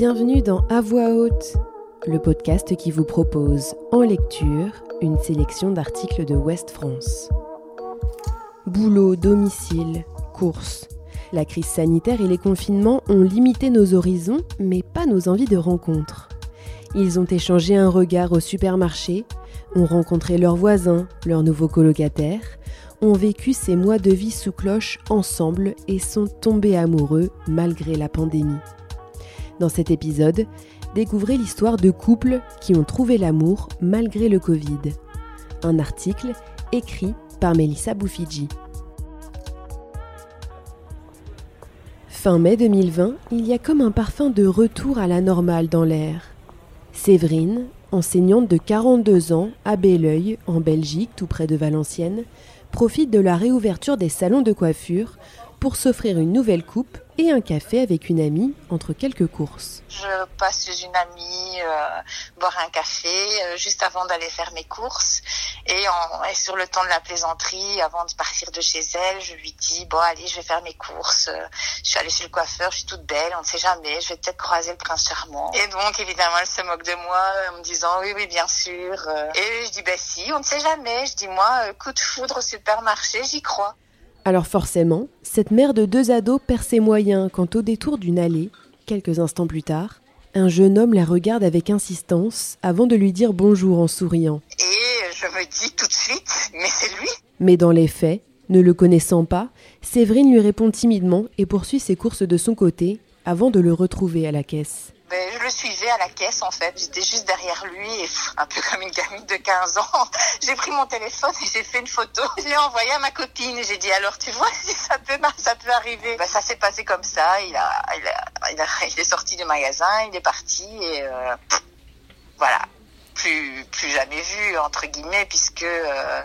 Bienvenue dans À voix haute, le podcast qui vous propose en lecture une sélection d'articles de Ouest France. Boulot, domicile, courses. La crise sanitaire et les confinements ont limité nos horizons, mais pas nos envies de rencontres. Ils ont échangé un regard au supermarché, ont rencontré leurs voisins, leurs nouveaux colocataires, ont vécu ces mois de vie sous cloche ensemble et sont tombés amoureux malgré la pandémie. Dans cet épisode, découvrez l'histoire de couples qui ont trouvé l'amour malgré le Covid. Un article écrit par Melissa Boufidji. Fin mai 2020, il y a comme un parfum de retour à la normale dans l'air. Séverine, enseignante de 42 ans à Belleuil, en Belgique, tout près de Valenciennes, profite de la réouverture des salons de coiffure pour s'offrir une nouvelle coupe un café avec une amie entre quelques courses. Je passe chez une amie euh, boire un café euh, juste avant d'aller faire mes courses et, en, et, sur le temps de la plaisanterie, avant de partir de chez elle, je lui dis bon allez je vais faire mes courses. Euh, je suis allée chez le coiffeur, je suis toute belle, on ne sait jamais, je vais peut-être croiser le prince charmant. Et donc évidemment elle se moque de moi en me disant oui oui bien sûr. Et je dis ben si, on ne sait jamais. Je dis moi coup de foudre au supermarché, j'y crois. Alors forcément, cette mère de deux ados perd ses moyens quand au détour d'une allée, quelques instants plus tard, un jeune homme la regarde avec insistance avant de lui dire bonjour en souriant. Et je me dis tout de suite, mais c'est lui? Mais dans les faits, ne le connaissant pas, Séverine lui répond timidement et poursuit ses courses de son côté avant de le retrouver à la caisse. Ben, je le suivais à la caisse en fait. J'étais juste derrière lui et un peu comme une gamine de 15 ans. J'ai pris mon téléphone et j'ai fait une photo. Je l'ai envoyé à ma copine et j'ai dit alors tu vois si ça peut, ça peut arriver? Ben, ça s'est passé comme ça. Il, a, il, est sorti du magasin, il est parti et euh, voilà. Plus, plus jamais vu entre guillemets puisque euh,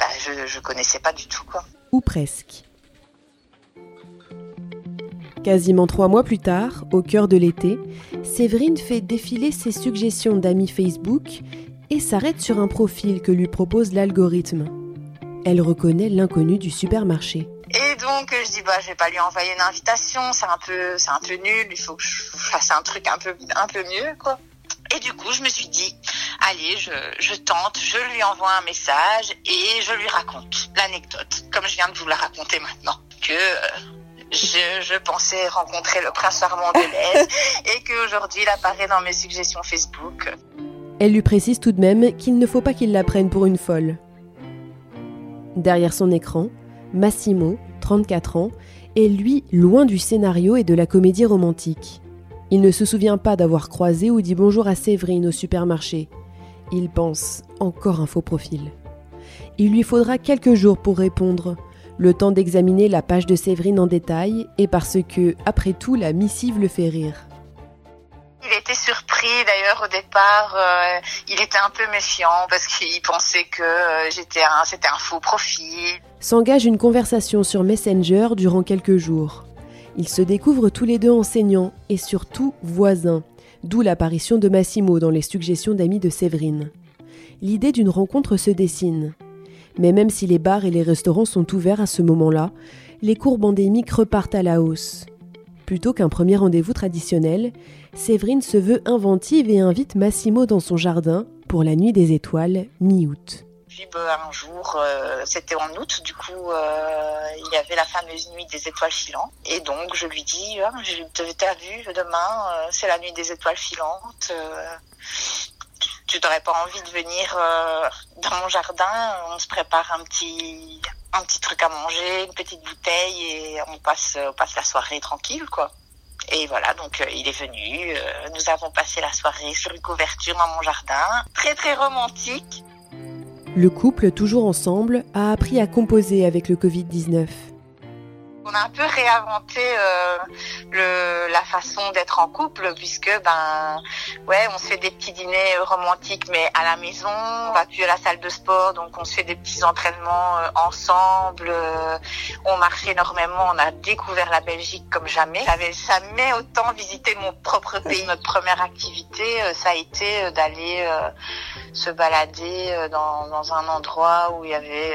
ben, je, je connaissais pas du tout quoi. Ou presque. Quasiment trois mois plus tard, au cœur de l'été, Séverine fait défiler ses suggestions d'amis Facebook et s'arrête sur un profil que lui propose l'algorithme. Elle reconnaît l'inconnu du supermarché. Et donc je dis bah je vais pas lui envoyer une invitation, c'est un peu c'est un peu nul, il faut que je fasse un truc un peu mieux quoi. Et du coup je me suis dit allez je, je tente, je lui envoie un message et je lui raconte l'anecdote comme je viens de vous la raconter maintenant que je, je, pensais rencontrer le prince charmant de l'Est et qu'aujourd'hui il apparaît dans mes suggestions Facebook. Elle lui précise tout de même qu'il ne faut pas qu'il la prenne pour une folle. Derrière son écran, Massimo, 34 ans, est lui loin du scénario et de la comédie romantique. Il ne se souvient pas d'avoir croisé ou dit bonjour à Séverine au supermarché. Il pense encore un faux profil. Il lui faudra quelques jours pour répondre, le temps d'examiner la page de Séverine en détail et parce que, après tout, la missive le fait rire. Il était surpris d'ailleurs au départ, euh, il était un peu méfiant parce qu'il pensait que euh, j'étais un, c'était un faux profil. S'engage une conversation sur Messenger durant quelques jours. Ils se découvrent tous les deux enseignants et surtout voisins, d'où l'apparition de Massimo dans les suggestions d'amis de Séverine. L'idée d'une rencontre se dessine. Mais même si les bars et les restaurants sont ouverts à ce moment-là, les courbes endémiques repartent à la hausse. Plutôt qu'un premier rendez-vous traditionnel, Séverine se veut inventive et invite Massimo dans son jardin pour la nuit des étoiles mi-août. Puis bah, un jour, euh, c'était en août, du coup, euh, il y avait la fameuse nuit des étoiles filantes. Et donc, je lui dis, ah, t'as vu, demain, euh, c'est la nuit des étoiles filantes tu n'aurais pas envie de venir euh, dans mon jardin? On se prépare un petit, un petit truc à manger, une petite bouteille et on passe, on passe la soirée tranquille, quoi. Et voilà, donc euh, il est venu. Euh, nous avons passé la soirée sur une couverture dans mon jardin, très très romantique. Le couple, toujours ensemble, a appris à composer avec le Covid-19. On a un peu réinventé euh, le, la façon d'être en couple puisque ben ouais on se fait des petits dîners romantiques mais à la maison, on va plus à la salle de sport donc on se fait des petits entraînements euh, ensemble, euh, on marche énormément, on a découvert la Belgique comme jamais. J'avais jamais autant visité mon propre pays. Notre première activité ça a été d'aller se balader dans, dans un endroit où il y avait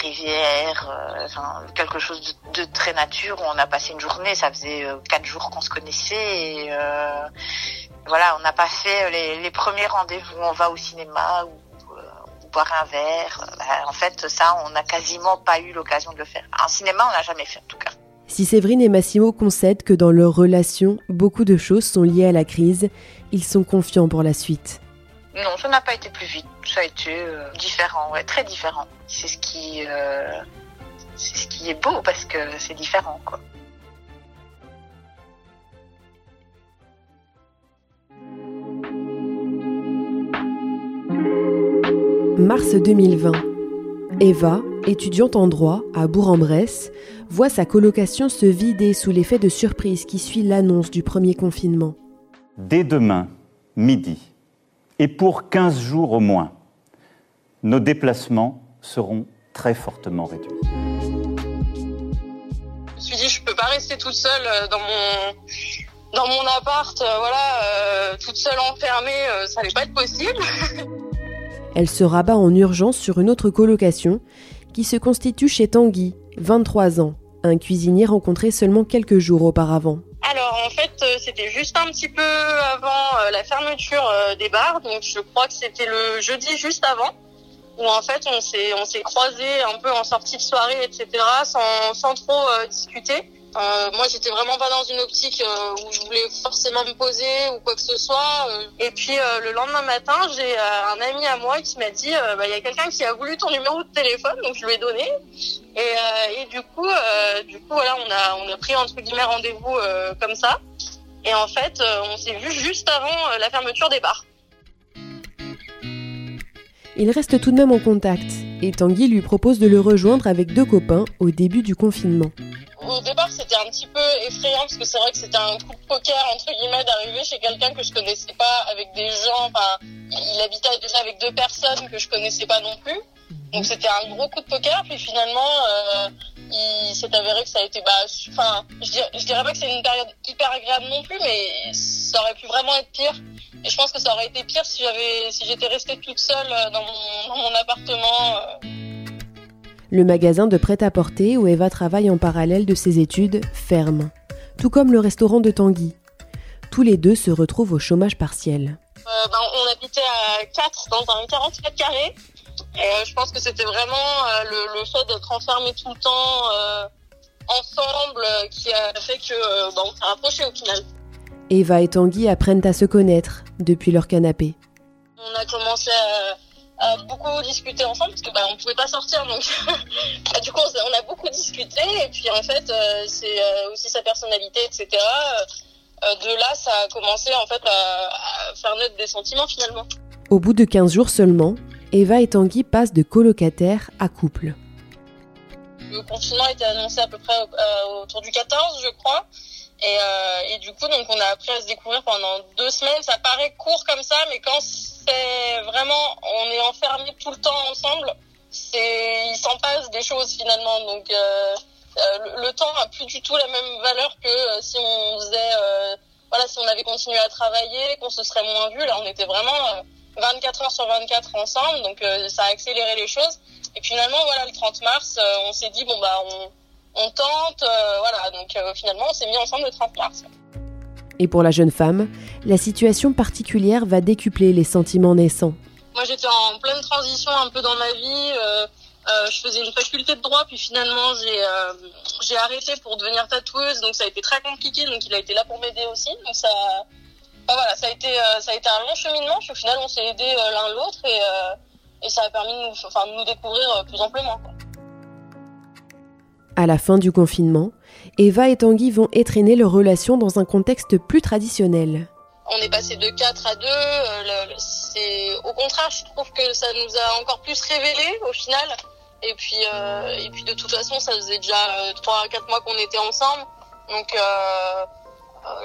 rivière, enfin, quelque chose de, très nature où on a passé une journée. Ça faisait quatre jours qu'on se connaissait et voilà, on n'a pas fait les, premiers rendez-vous. On va au cinéma ou boire un verre. En fait, ça, on n'a quasiment pas eu l'occasion de le faire. En cinéma, on n'a jamais fait en tout cas. Si Séverine et Massimo concèdent que dans leur relation, beaucoup de choses sont liées à la crise, ils sont confiants pour la suite. Non, ça n'a pas été plus vite. Ça a été euh, différent, ouais, très différent. C'est ce qui, euh, c'est ce qui est beau parce que c'est différent, quoi. Mars 2020. Eva, étudiante en droit à Bourg-en-Bresse, voit sa colocation se vider sous l'effet de surprise qui suit l'annonce du premier confinement. Dès demain, midi, et pour 15 jours au moins, nos déplacements seront très fortement réduits. Je me suis dit, je peux pas rester toute seule euh, dans mon, dans mon appart, euh, voilà, euh, toute seule enfermée, ça n'allait pas être possible. Elle se rabat en urgence sur une autre colocation qui se constitue chez Tanguy, 23 ans, un cuisinier rencontré seulement quelques jours auparavant. En fait, euh, c'était juste un petit peu avant euh, la fermeture euh, des bars, donc je crois que c'était le jeudi juste avant, où en fait on s'est on s'est croisés un peu en sortie de soirée, etc. sans sans trop discuter. Euh, moi, j'étais vraiment pas dans une optique où je voulais forcément me poser ou quoi que ce soit. Et puis le lendemain matin, j'ai un ami à moi qui m'a dit, bah, il y a quelqu'un qui a voulu ton numéro de téléphone, donc je lui ai donné. Et, et du coup, du coup, voilà, on a on a pris entre guillemets rendez-vous comme ça. Et en fait, on s'est vu juste avant la fermeture des bars. Il reste tout de même en contact et Tanguy lui propose de le rejoindre avec deux copains au début du confinement au départ, c'était un petit peu effrayant parce que c'est vrai que c'était un coup de poker entre guillemets d'arriver chez quelqu'un que je connaissais pas, avec des gens. Enfin, il habitait déjà avec deux personnes que je connaissais pas non plus. Donc c'était un gros coup de poker. Puis finalement, euh, il s'est avéré que ça a été, bah, enfin, je dirais, je dirais pas que c'est une période hyper agréable non plus, mais ça aurait pu vraiment être pire. Et je pense que ça aurait été pire si j'avais, si j'étais restée toute seule dans mon, dans mon appartement. Euh le magasin de prêt-à-porter où Eva travaille en parallèle de ses études ferme, tout comme le restaurant de Tanguy. Tous les deux se retrouvent au chômage partiel. Euh, ben, on habitait à 4 dans un 40 mètres carrés. Et euh, je pense que c'était vraiment euh, le, fait d'être enfermés tout le temps ensemble qui a fait que on s'est rapprochés au final. Eva et Tanguy apprennent à se connaître depuis leur canapé. On a commencé à beaucoup discuté ensemble parce que bah, on pouvait pas sortir donc bah, du coup on a beaucoup discuté et puis en fait euh, c'est euh, aussi sa personnalité etc euh, de là ça a commencé en fait à, faire naître des sentiments finalement au bout de 15 jours seulement Eva et Tanguy passent de colocataire à couple le confinement été annoncé à peu près autour du 14 je crois et, et, du coup, donc, on a appris à se découvrir pendant deux semaines. Ça paraît court comme ça, mais quand c'est vraiment, on est enfermés tout le temps ensemble. Il s'en passe des choses finalement. Donc, euh, euh, le, temps a plus du tout la même valeur que euh, si on faisait, voilà, si on avait continué à travailler, qu'on se serait moins vu. Là, on était vraiment 24 heures sur 24 ensemble, donc ça a accéléré les choses. Et finalement, voilà, le 30 mars, on s'est dit bon bah on, on tente, voilà. Donc finalement, on s'est mis ensemble le 30 mars. Et pour la jeune femme, la situation particulière va décupler les sentiments naissants. Moi, j'étais en pleine transition un peu dans ma vie. Euh, euh, je faisais une faculté de droit, puis finalement, j'ai euh, j'ai arrêté pour devenir tatoueuse, donc ça a été très compliqué. Donc, il a été là pour m'aider aussi. Donc, ça, voilà, ça a été ça a été un long cheminement. Puis au final, on s'est aidés l'un l'autre et, et ça a permis de nous, enfin, de nous découvrir plus amplement. À la fin du confinement, Eva et Tanguy vont étreiner leur relation dans un contexte plus traditionnel. On est passé de 4 à 2. Euh, c'est au contraire, je trouve que ça nous a encore plus révélé au final. Et puis, euh, et puis de toute façon, ça faisait déjà 3 à 4 mois qu'on était ensemble. Donc, euh,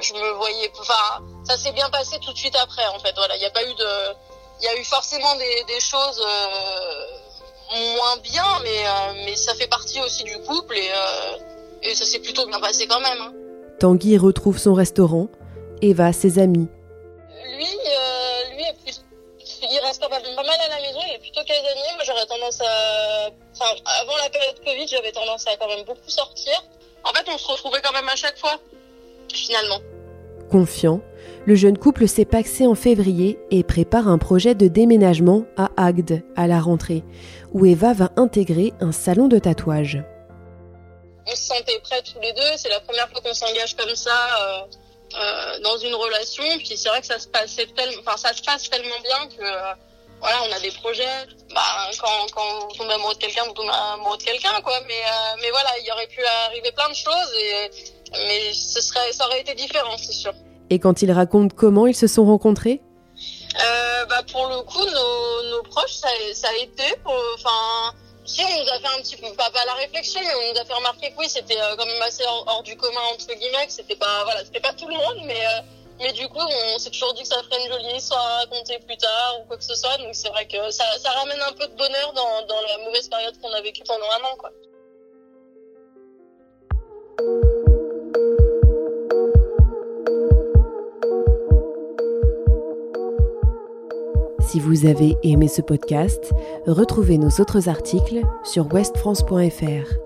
je me voyais. Enfin, ça s'est bien passé tout de suite après. En fait, voilà, il n'y a pas eu de. Il y a eu forcément des, des choses moins bien, mais mais ça fait partie aussi du couple et et ça s'est plutôt bien passé quand même. Hein. Tanguy retrouve son restaurant, Eva ses amis. Lui, euh, lui est plus... il reste pas mal à la maison, il est plutôt casanier. Moi, j'aurais tendance à, enfin, avant la période Covid, j'avais tendance à quand même beaucoup sortir. En fait, on se retrouvait quand même à chaque fois, finalement. Confiant, le jeune couple s'est paxé en février et prépare un projet de déménagement à Agde à la rentrée, où Eva va intégrer un salon de tatouage. On se sentait prêts tous les deux. C'est la première fois qu'on s'engage comme ça euh, euh, dans une relation. Puis c'est vrai que ça se passait tellement, enfin ça se passe tellement bien que euh, voilà, on a des projets. Bah, quand, quand vous tombez amoureux de quelqu'un, vous tombez amoureux de quelqu'un, quoi. Mais, mais voilà, il aurait pu arriver plein de choses, et, mais ce serait, ça aurait été différent, c'est sûr. Et quand ils racontent comment ils se sont rencontrés? Euh, bah, Pour le coup, nos, nos proches, ça, ça a été. Enfin, si on nous a fait un petit peu, pas, pas la réflexion, mais on nous a fait remarquer que oui, c'était euh, quand même assez hors, hors, du commun, entre guillemets, que c'était pas, voilà, c'était pas tout le monde, mais. Euh, mais du coup, on s'est toujours dit que ça ferait une jolie histoire à raconter plus tard ou quoi que ce soit. Donc c'est vrai que ça, ça, ramène un peu de bonheur dans, dans la mauvaise période qu'on a vécue pendant un an. Quoi. Si vous avez aimé ce podcast, retrouvez nos autres articles sur westfrance.fr.